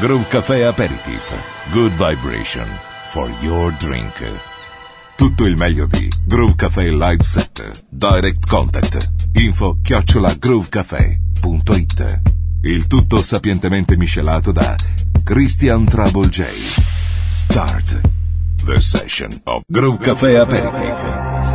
Groove Café Aperitif. Good vibration for your drink. Tutto il meglio di Groove Café Live Set. Direct Contact. Info chiocciola groovecafé.it. Il tutto sapientemente miscelato da Christian Trouble J. Start the session of Groove Café Aperitif.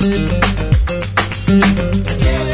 Thank you.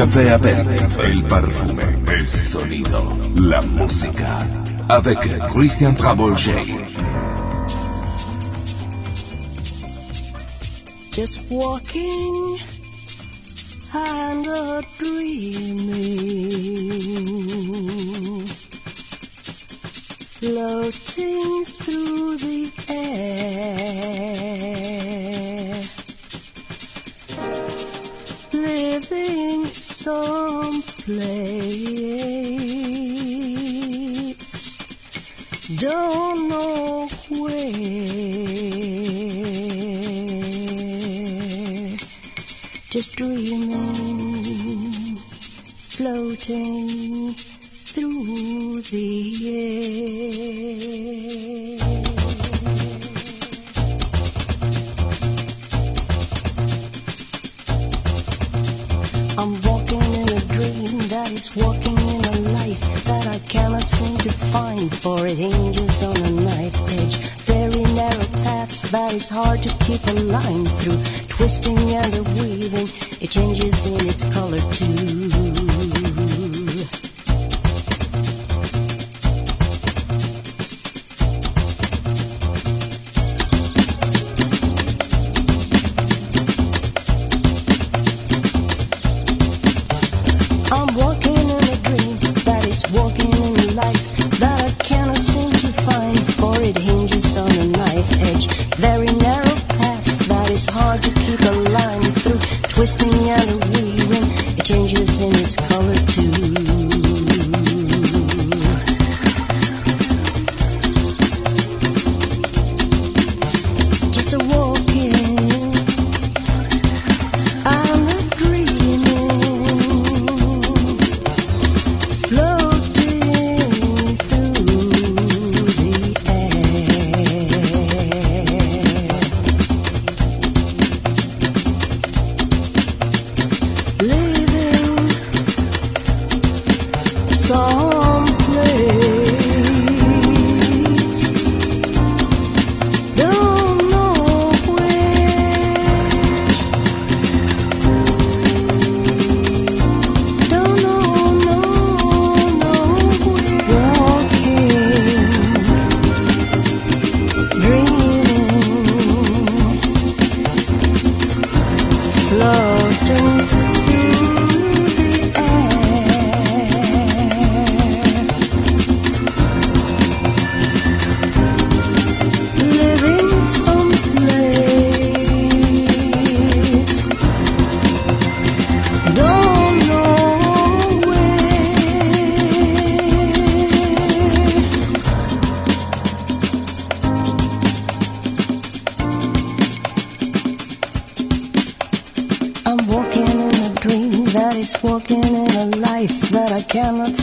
café aperitif, el perfume, el sonido, la música. Avec Christian Travolger. Just walking hand a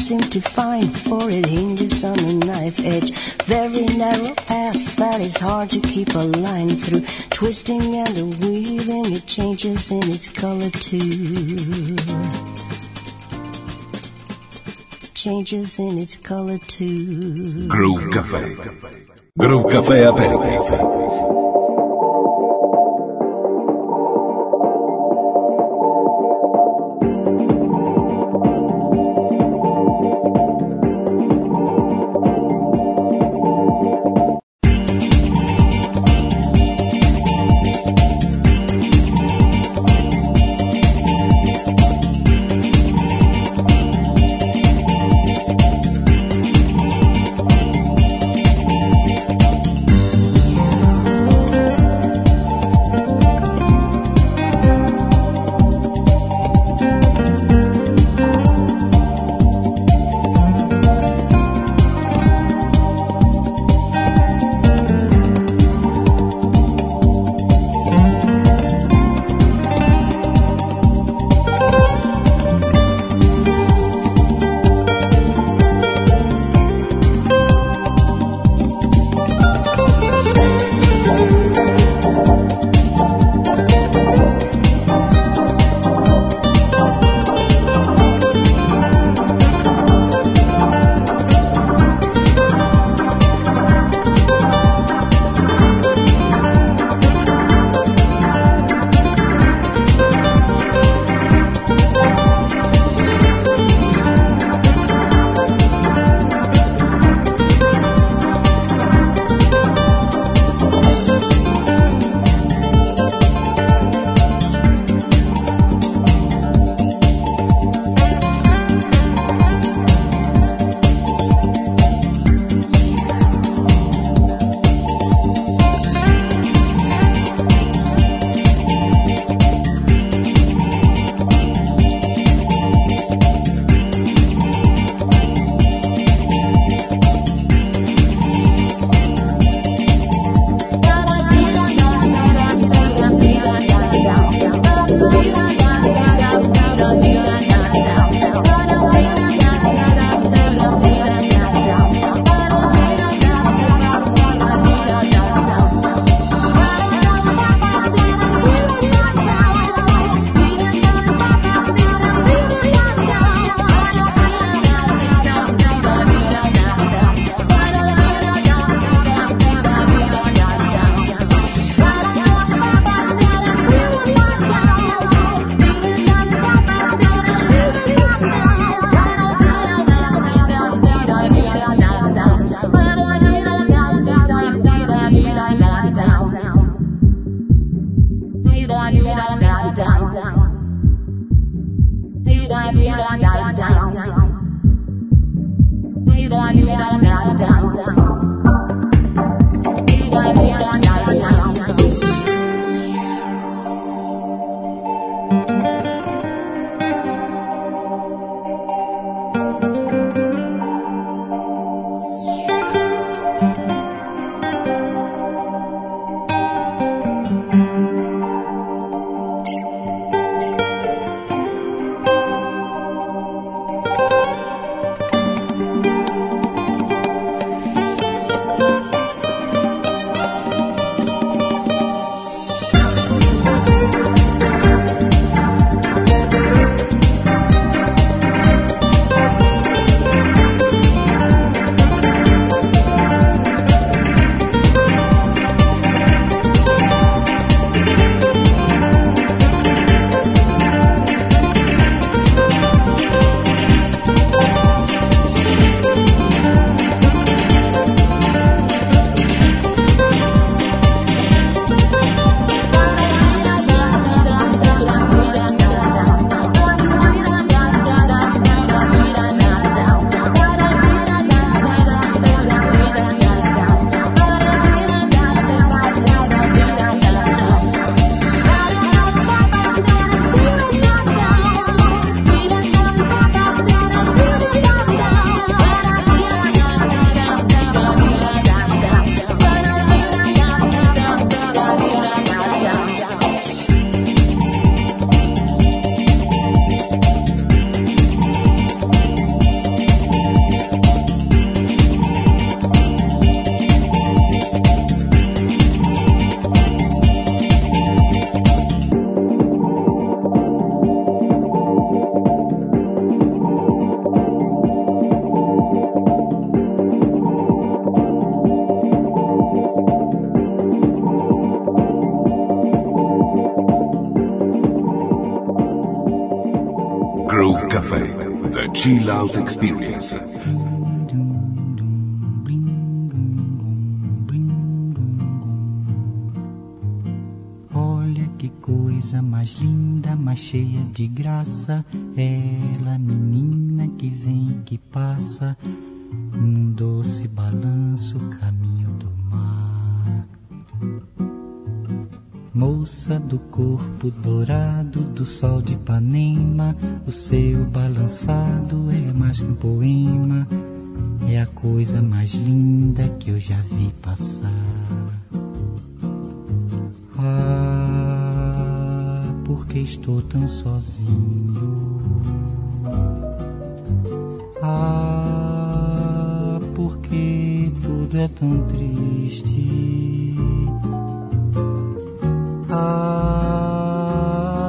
seem to find, for it hinges on a knife edge. Very narrow path that is hard to keep a line through. Twisting and weaving, it changes in its color too. Changes in its color too. Groove Cafe. Chill Out Experience. Olha que coisa mais linda, mais cheia de graça. Ela, menina que vem e que passa, num doce balanço, caminho do mar. Moça do corpo do sol de Ipanema, o seu balançado é mais que um poema, é a coisa mais linda que eu já vi passar. Ah, porque estou tão sozinho? Ah, porque tudo é tão triste? a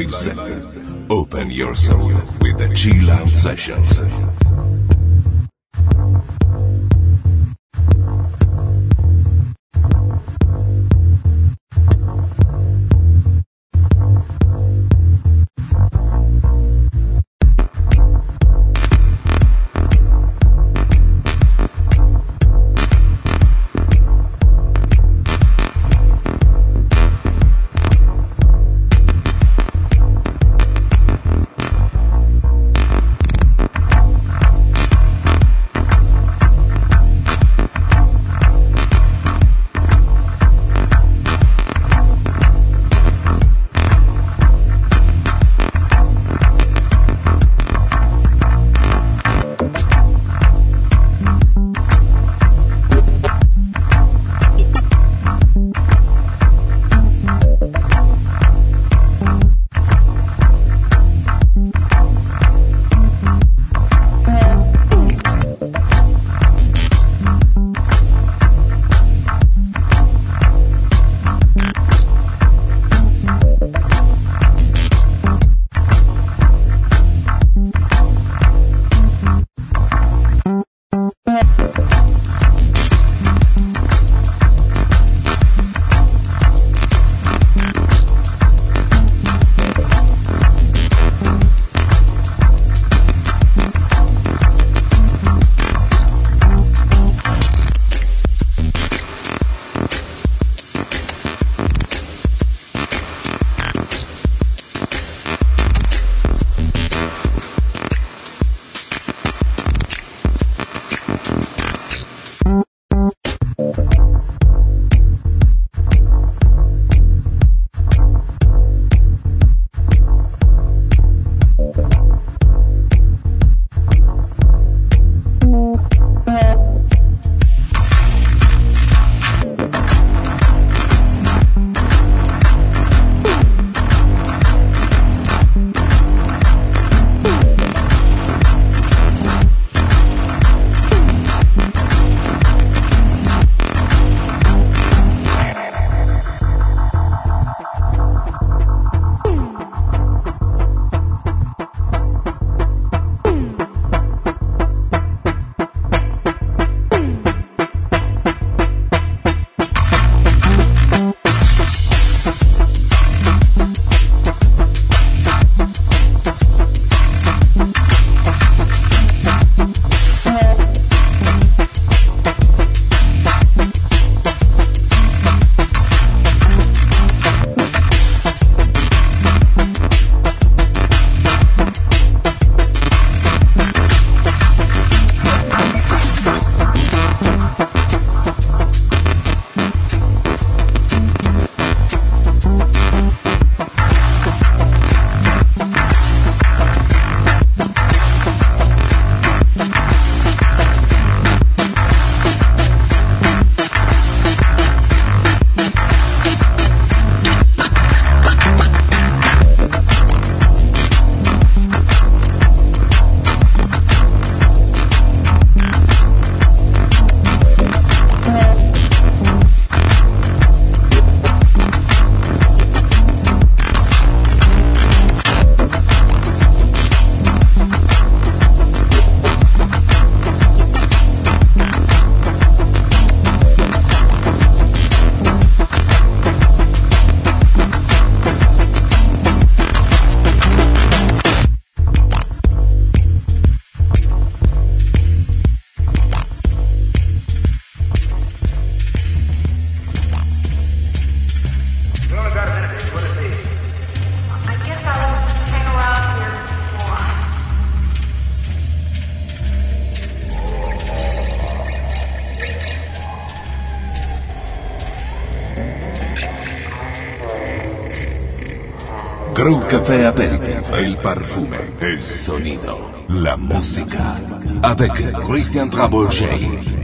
Live set. Open your soul with the Chill Out Sessions. Café Aperitif, el perfume, el sonido, la música. Avec Christian Trabolger.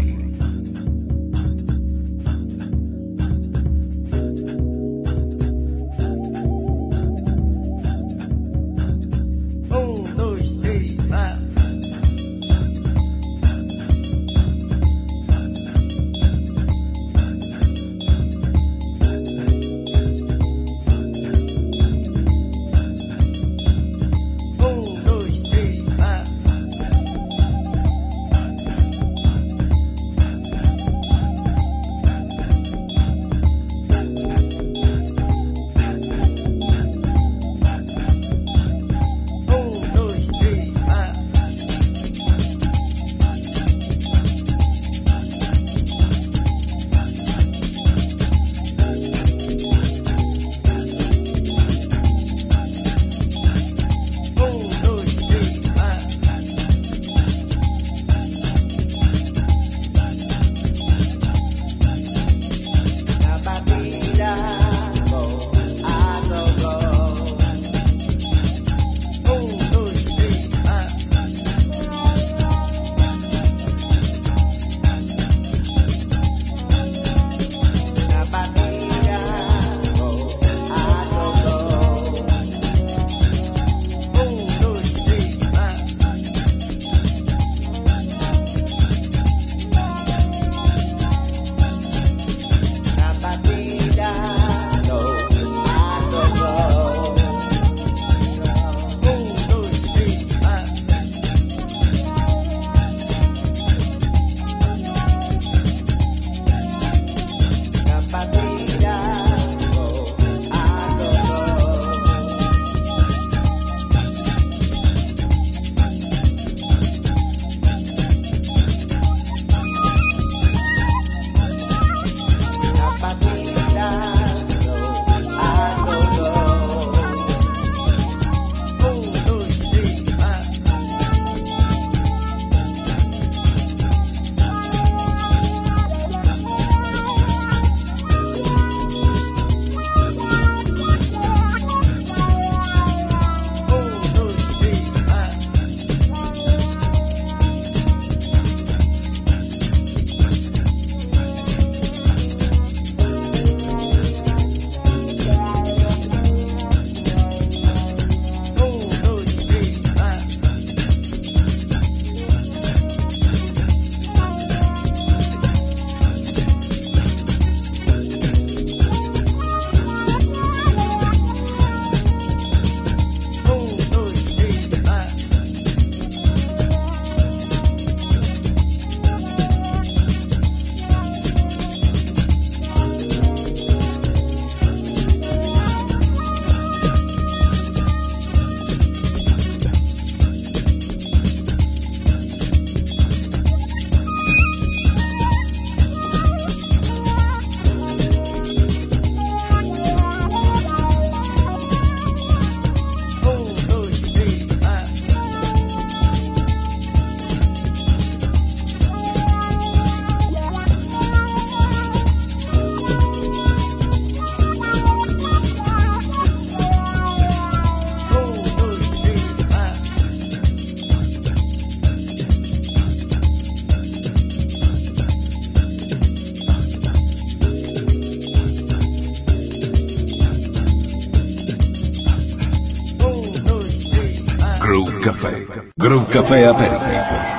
Caffè aperitivo.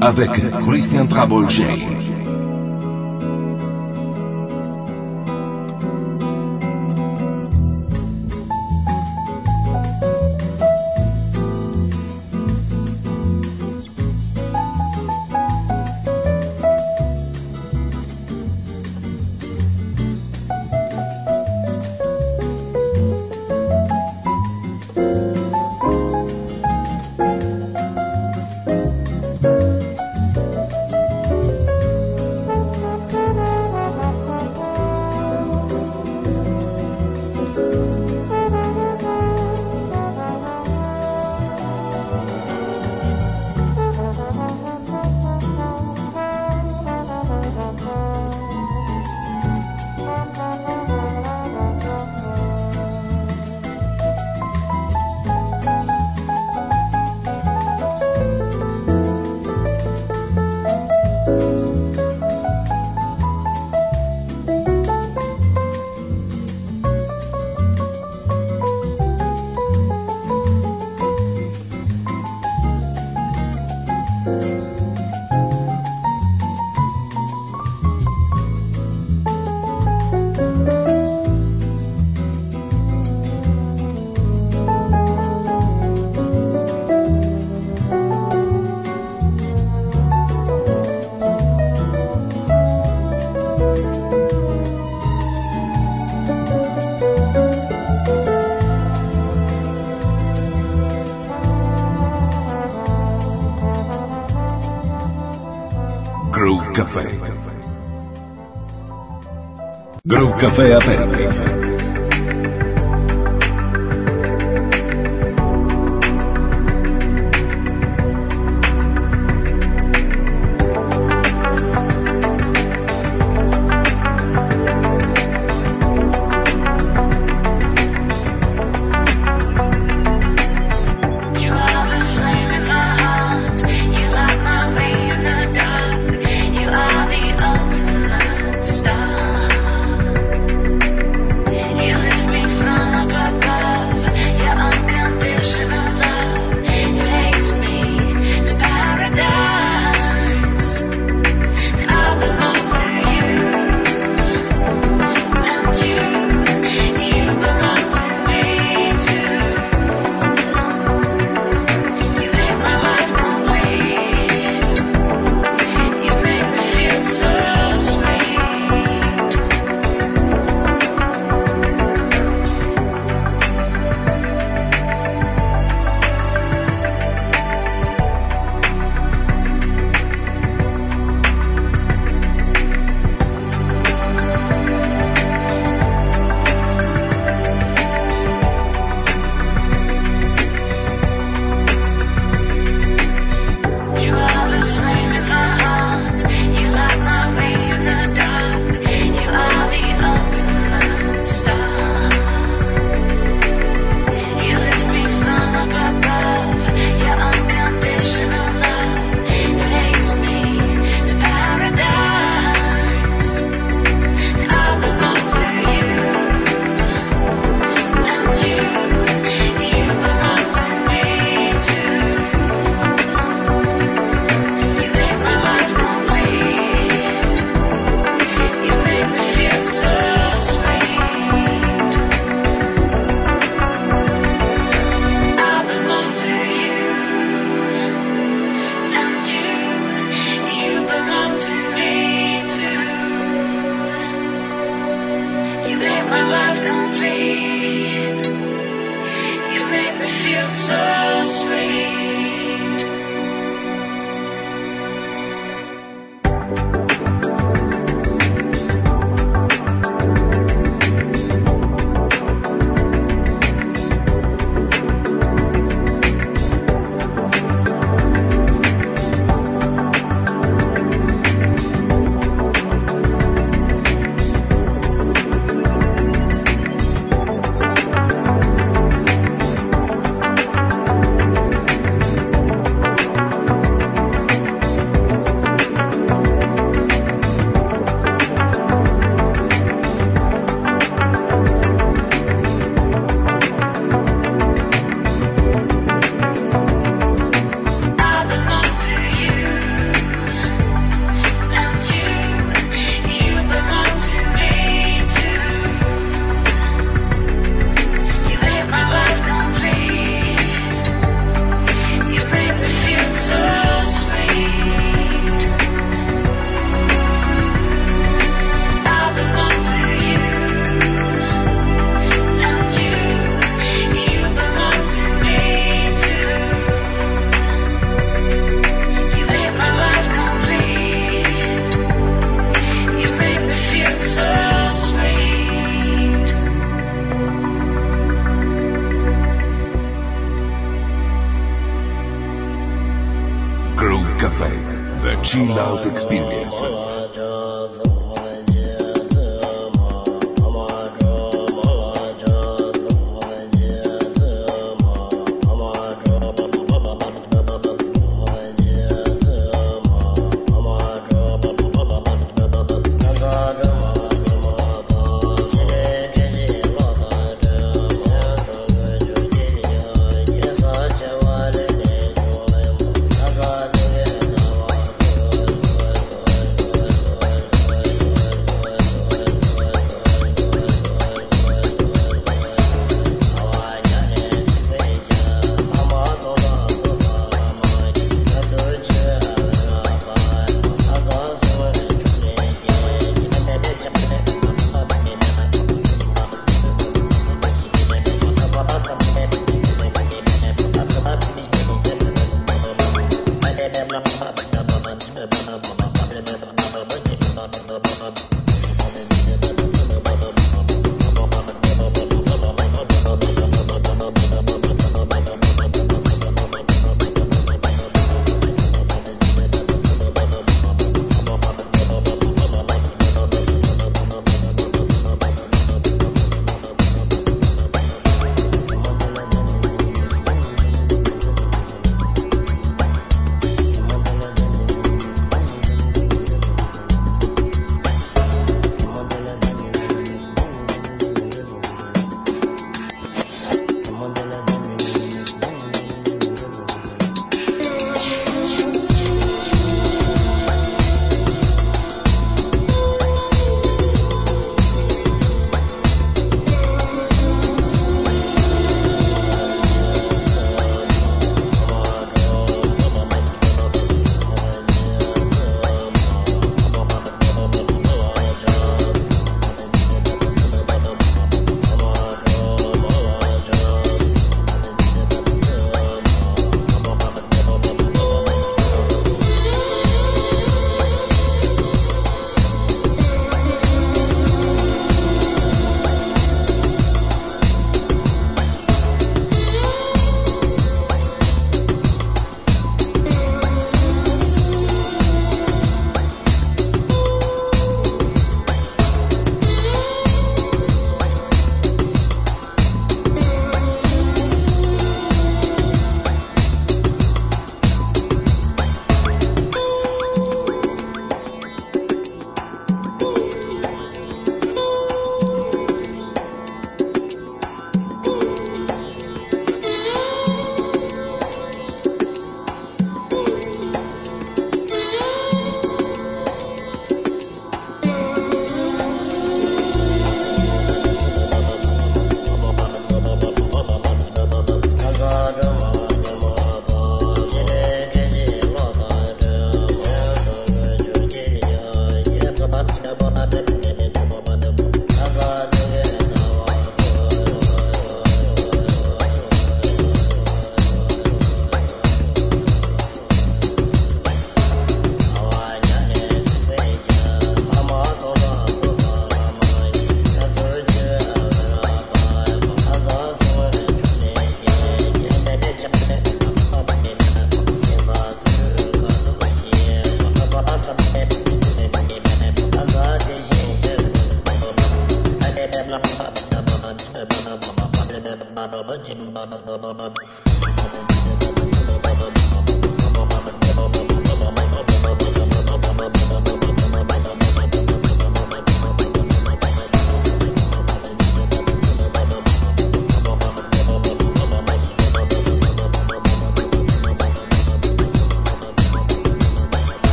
Avec Christian Trabolger. Café Aperitif.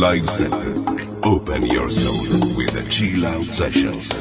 Live Set. Open your soul with the chill out sessions.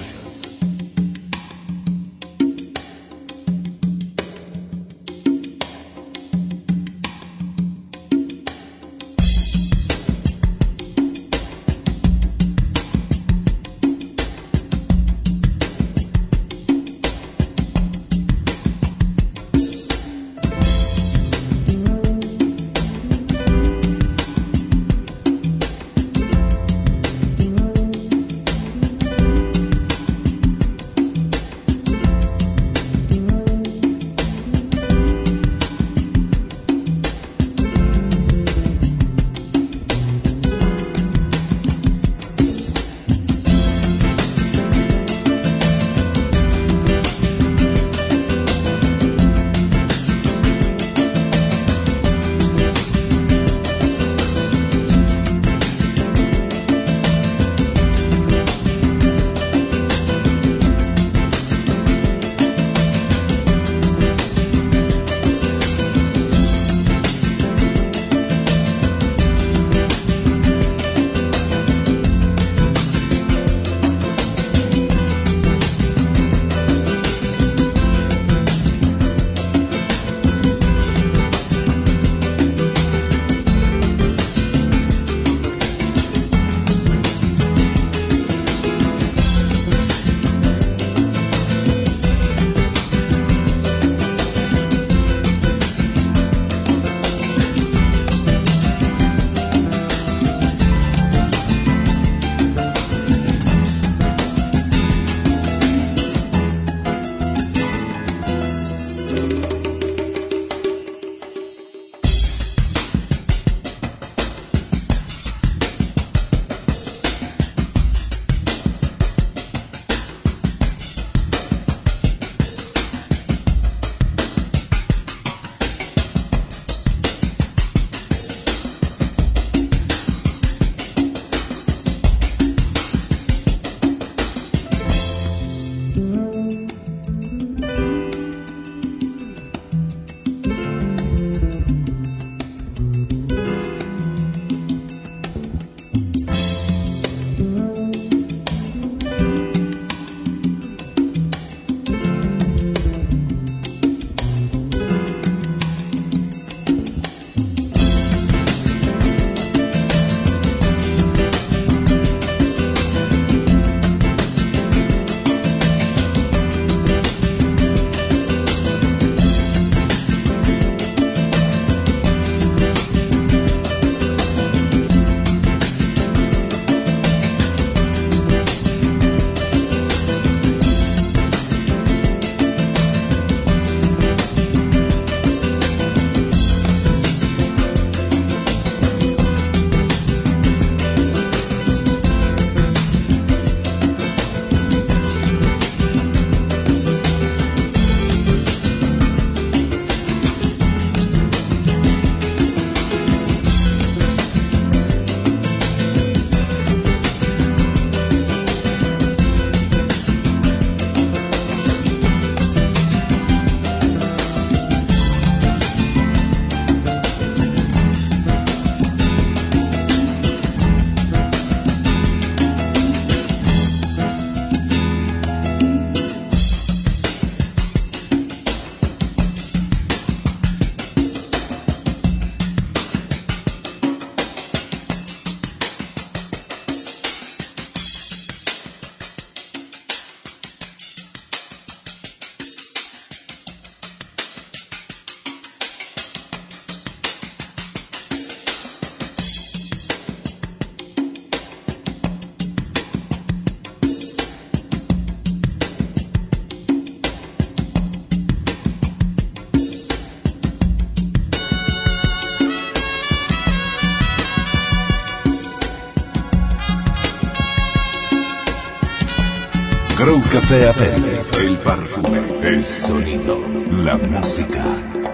Café Aperitif. El perfume, el sonido, la música.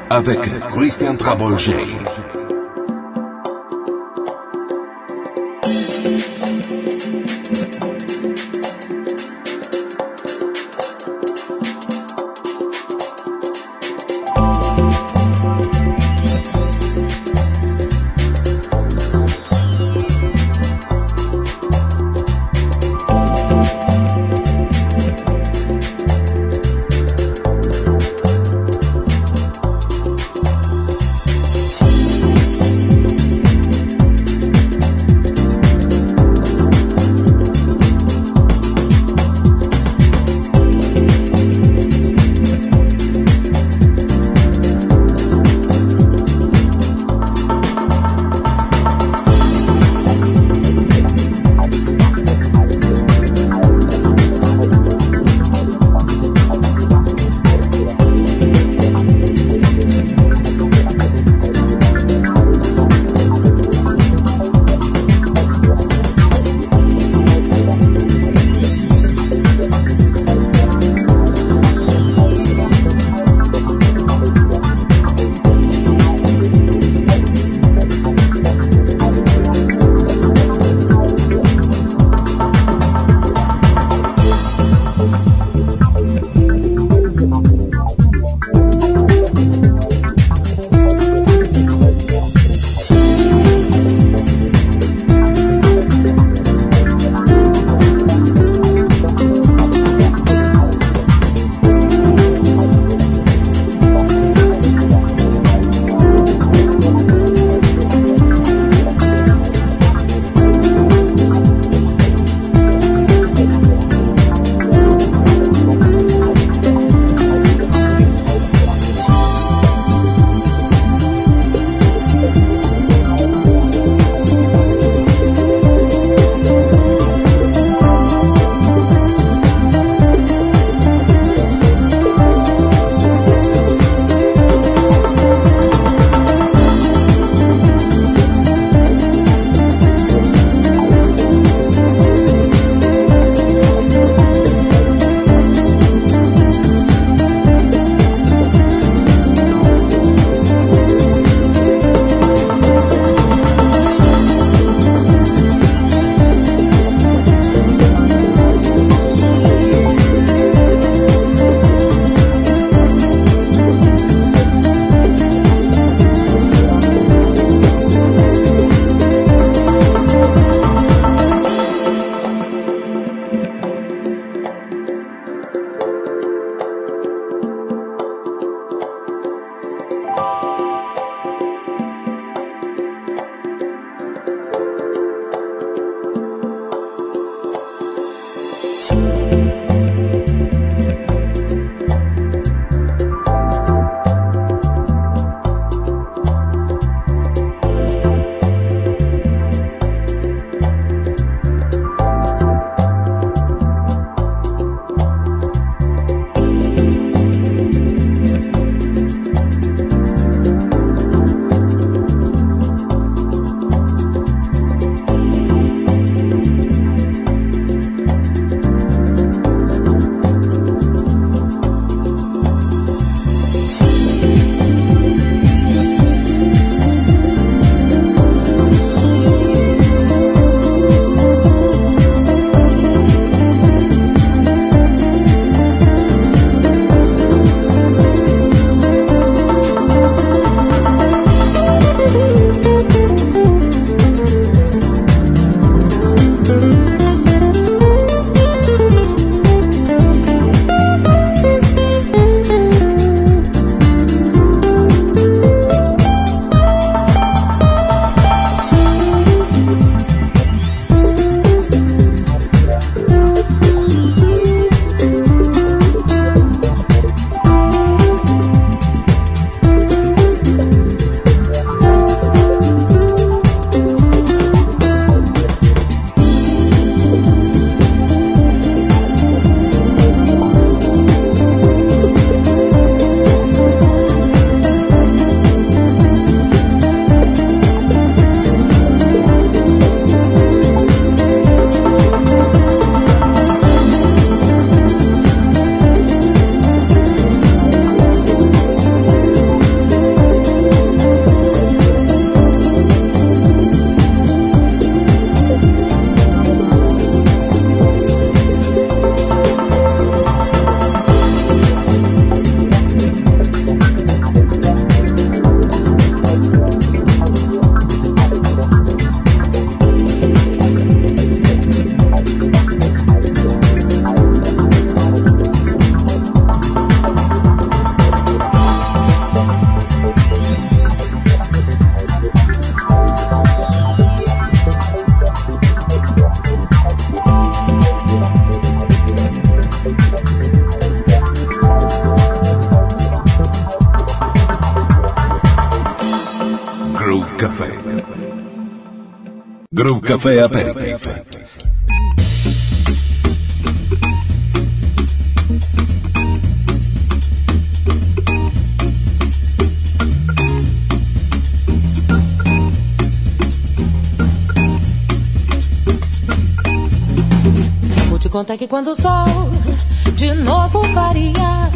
Avec Christian Travolgei. Groove Café Aperitif. Vou te contar que quando o sol de novo clarear,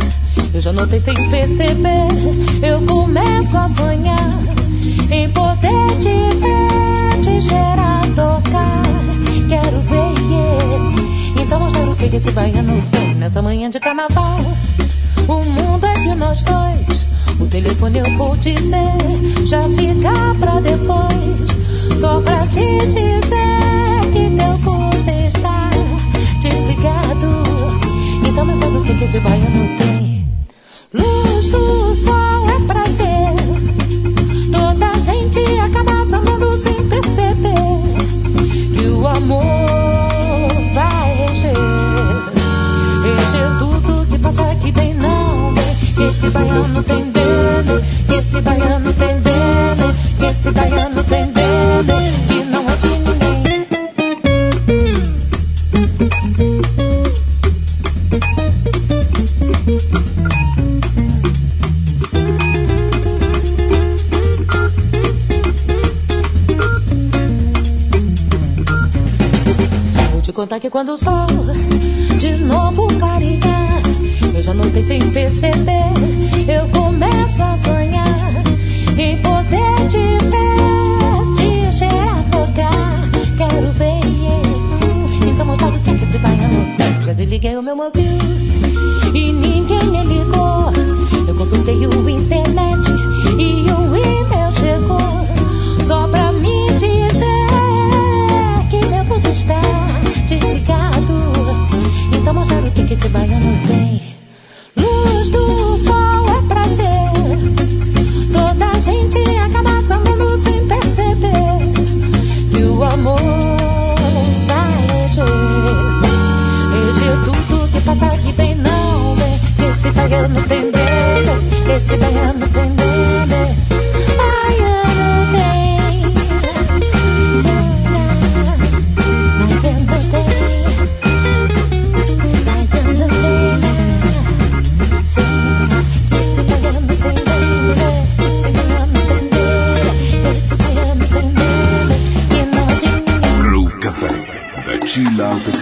eu já notei sem perceber, eu começo a sonhar em poder te ver, te gerar, então mostrar o que esse baiano tem nessa manhã de carnaval. O mundo é de nós dois. O telefone eu vou dizer, já fica pra depois. Só pra te dizer que teu pulso está desligado. Então mostrando o que esse baiano tem. Luz do sol é prazer. Toda gente acaba samando sem perceber que o amor tudo que passa que vem, não vem. Esse baiano tem. Que esse baiano tem. Que esse baiano tem dele. Contar que quando o sol de novo clarear, eu já notei sem perceber, eu começo a sonhar em poder te ver, te cheirar, tocar. Quero ver, yeah. então mostrar o que que esse baiano tem. Já desliguei o meu mobil e ninguém me ligou. Eu consultei o internet e o que, que esse baiano tem. Luz do sol é prazer. Toda gente acaba sambando sem perceber que o amor vai encher. Encher tudo que passa aqui bem não vem. Que esse baiano tem. Que esse baiano down to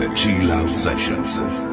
the Chill Out Sessions.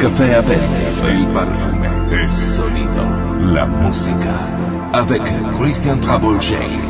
Café Abel, el perfume, el sonido, la música. Avec Christian Travolger.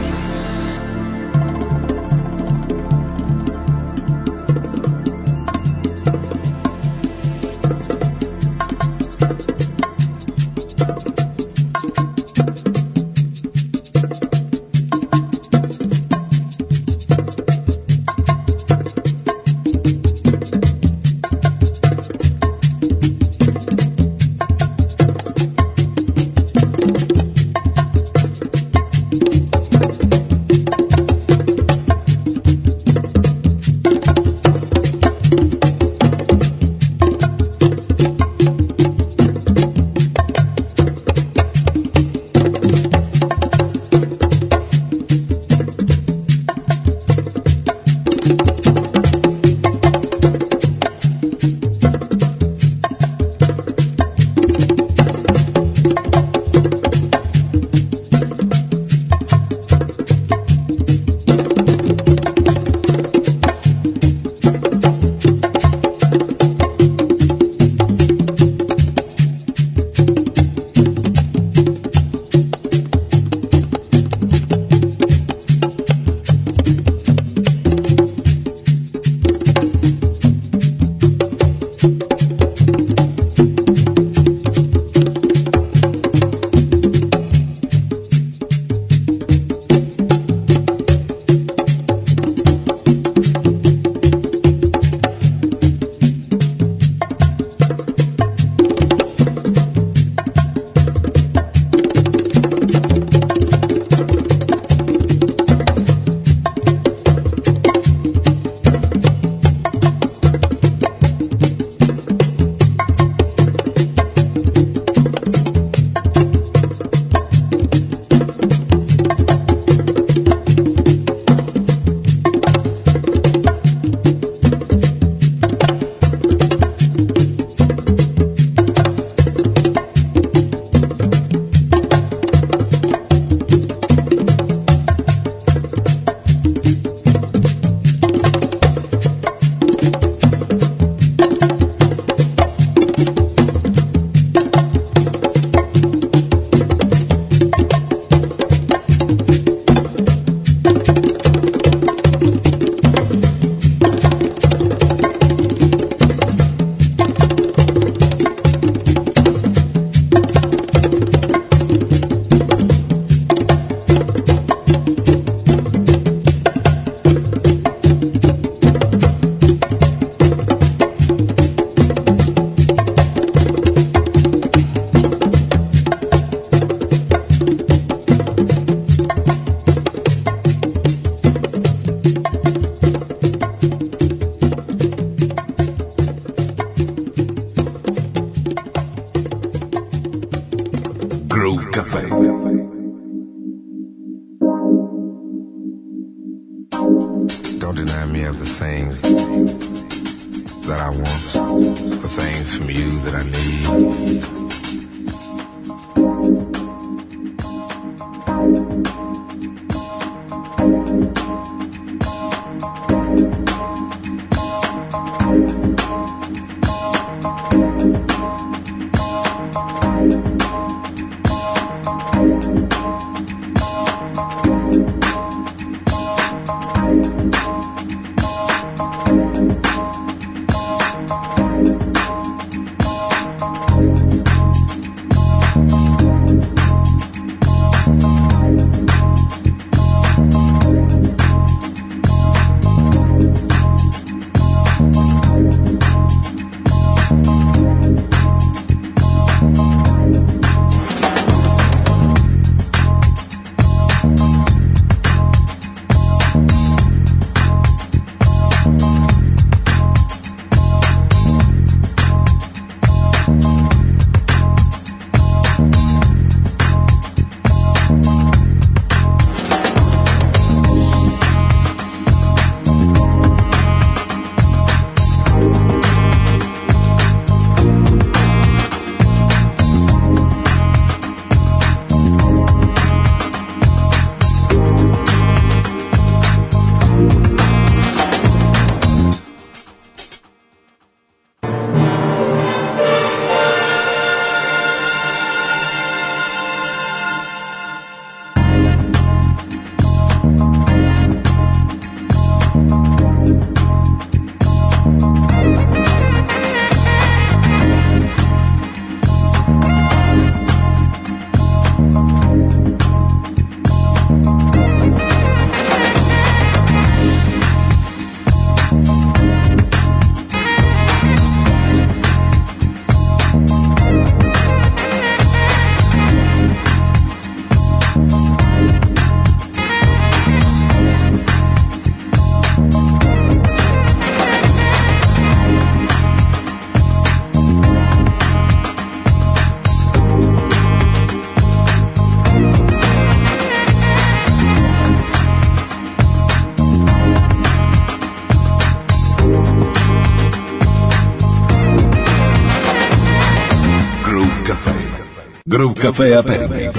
Groove Café Aperitif.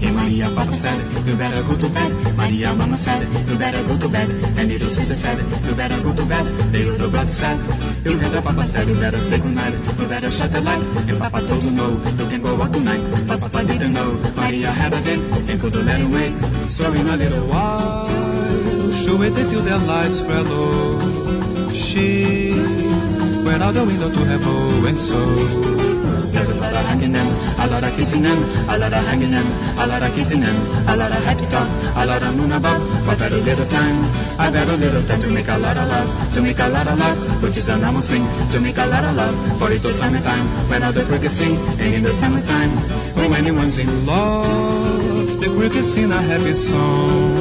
Hey Maria, Papa said, you better go to bed. Maria, Mama said, you better go to bed. And little sister said, you better go to bed. The little brother said, you the Papa said, you better say goodnight. You better shut the light. And Papa told you no, you can go out tonight. But Papa didn't know. Maria had a date and couldn't let him wait. So in a little while, waited till their lights were low. She went out the window to have a and so. A of hanging them, a lot of kissing them, a lot of hanging them, a lot of kissing them, a lot of happy talk, a lot of moon above. But very little time, I a little time to make a lot of love, to make a lot of love, which is a normal thing, to make a lot of love. For it was summertime, when all the crickets sing, and in the summertime, when anyone's in love, the crickets sing a happy song.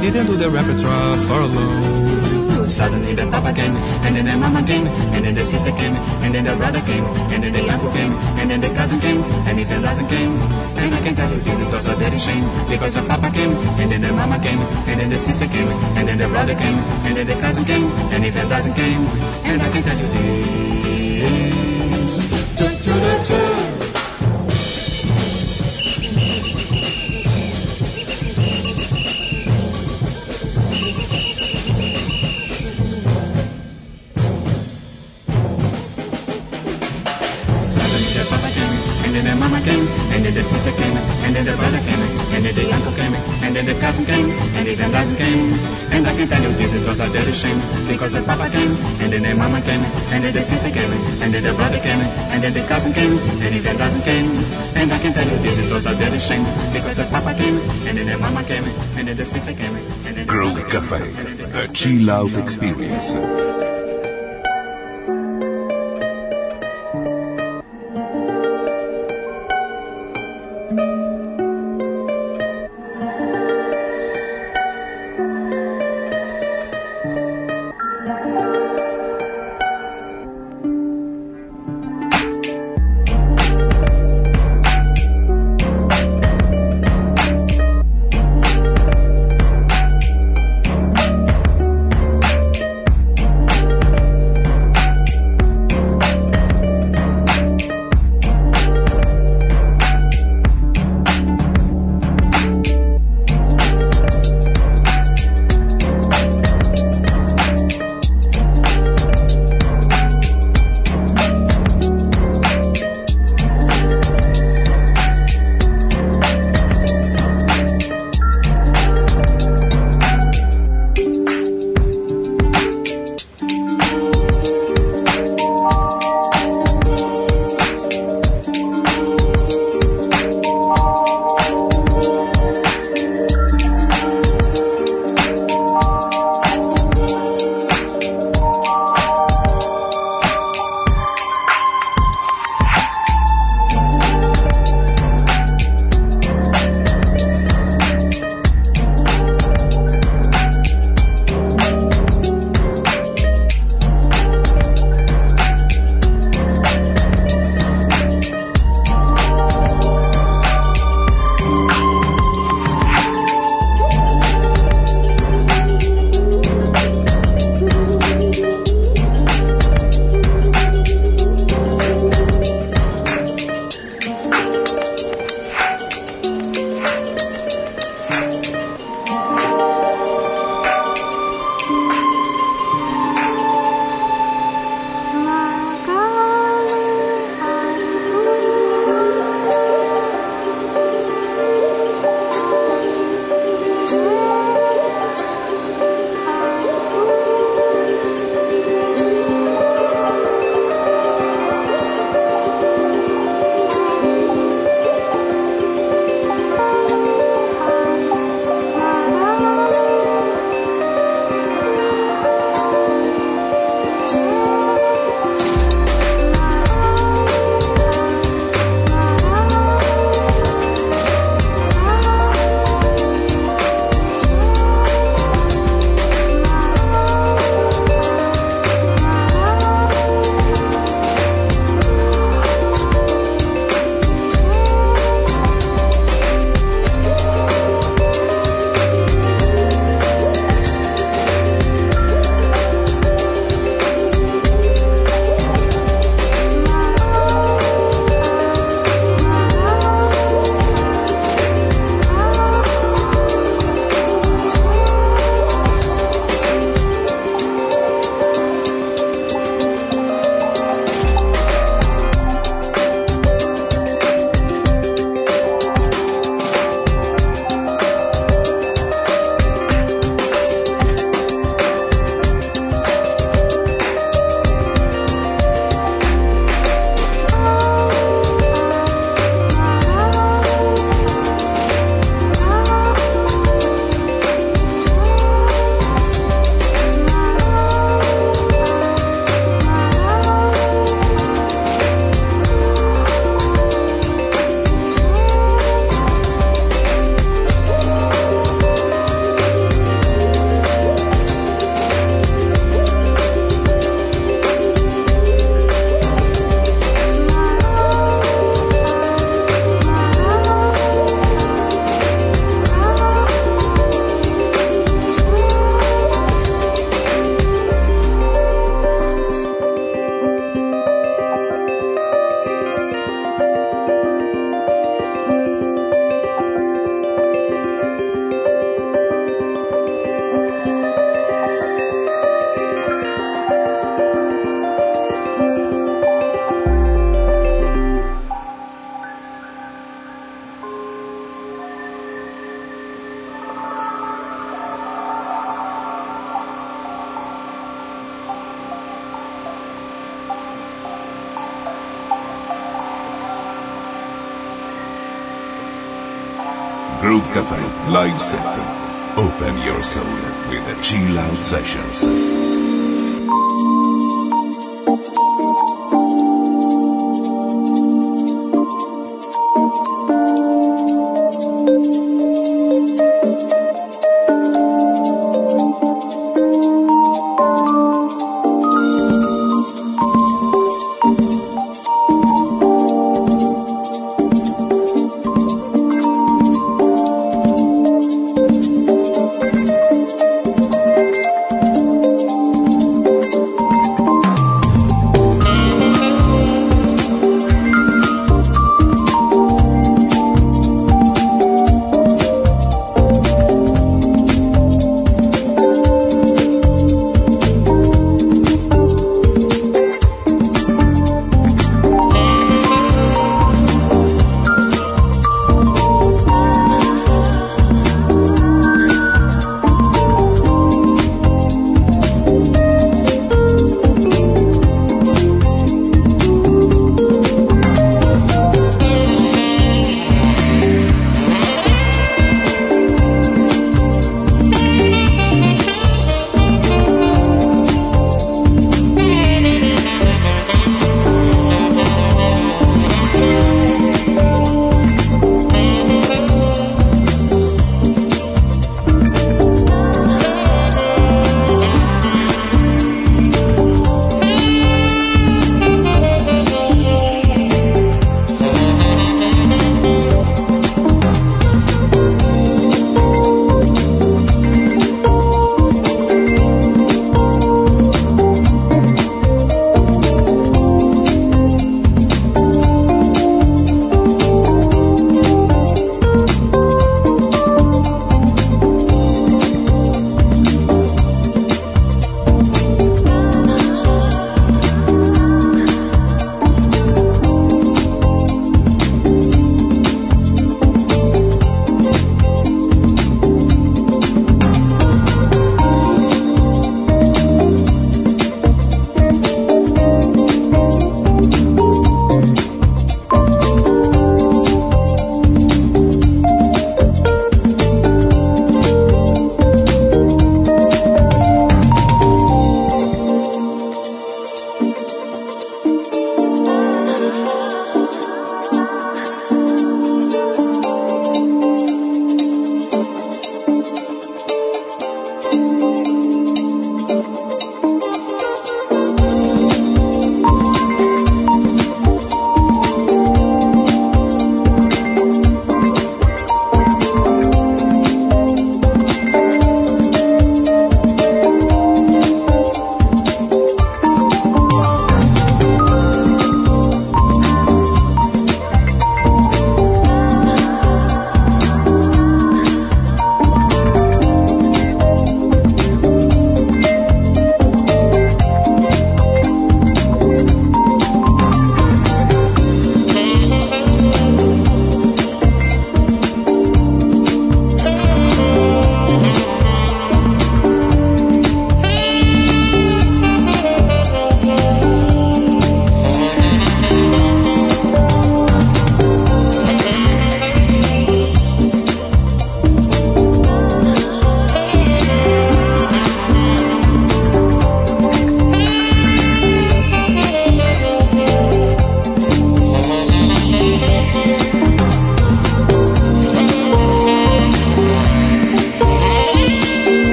Didn't do the repertoire for long. Suddenly the papa came, and then the mama came, and then the sister came, and then the brother came, and then the uncle came, and then the cousin came, and even doesn't came. And I can tell you this, it was a very shame, because the papa came, and then the mama came, and then the sister came, and then the brother came, and then the cousin came, and even doesn't came. And I can tell you this. The sister came, and then the brother came, and then the uncle came, and then the cousin came, and even cousin came. And I can tell you this, it was a dirty shame, because the papa came, and then the mama came, and then the sister came, and then the brother came, and then the cousin came, and even cousin came. And I can tell you this, it was a dirty shame, because the papa came, and then the mama came, and then the sister came, and then the Groove Café. the The Chill Out Experience. Simpson.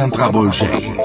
Christian Trabuljay.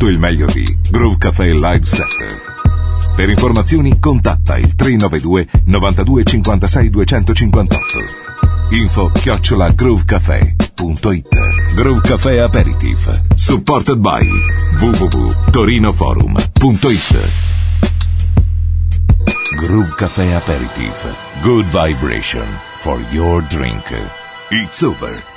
Tutto il meglio di Groove Café Live Set. Per informazioni contatta il 392 92 56 258. Info chiocciola groovecafé.it Groove Café Aperitif. Supported by www.torinoforum.it Groove Café Aperitif. Good vibration for your drink. It's over.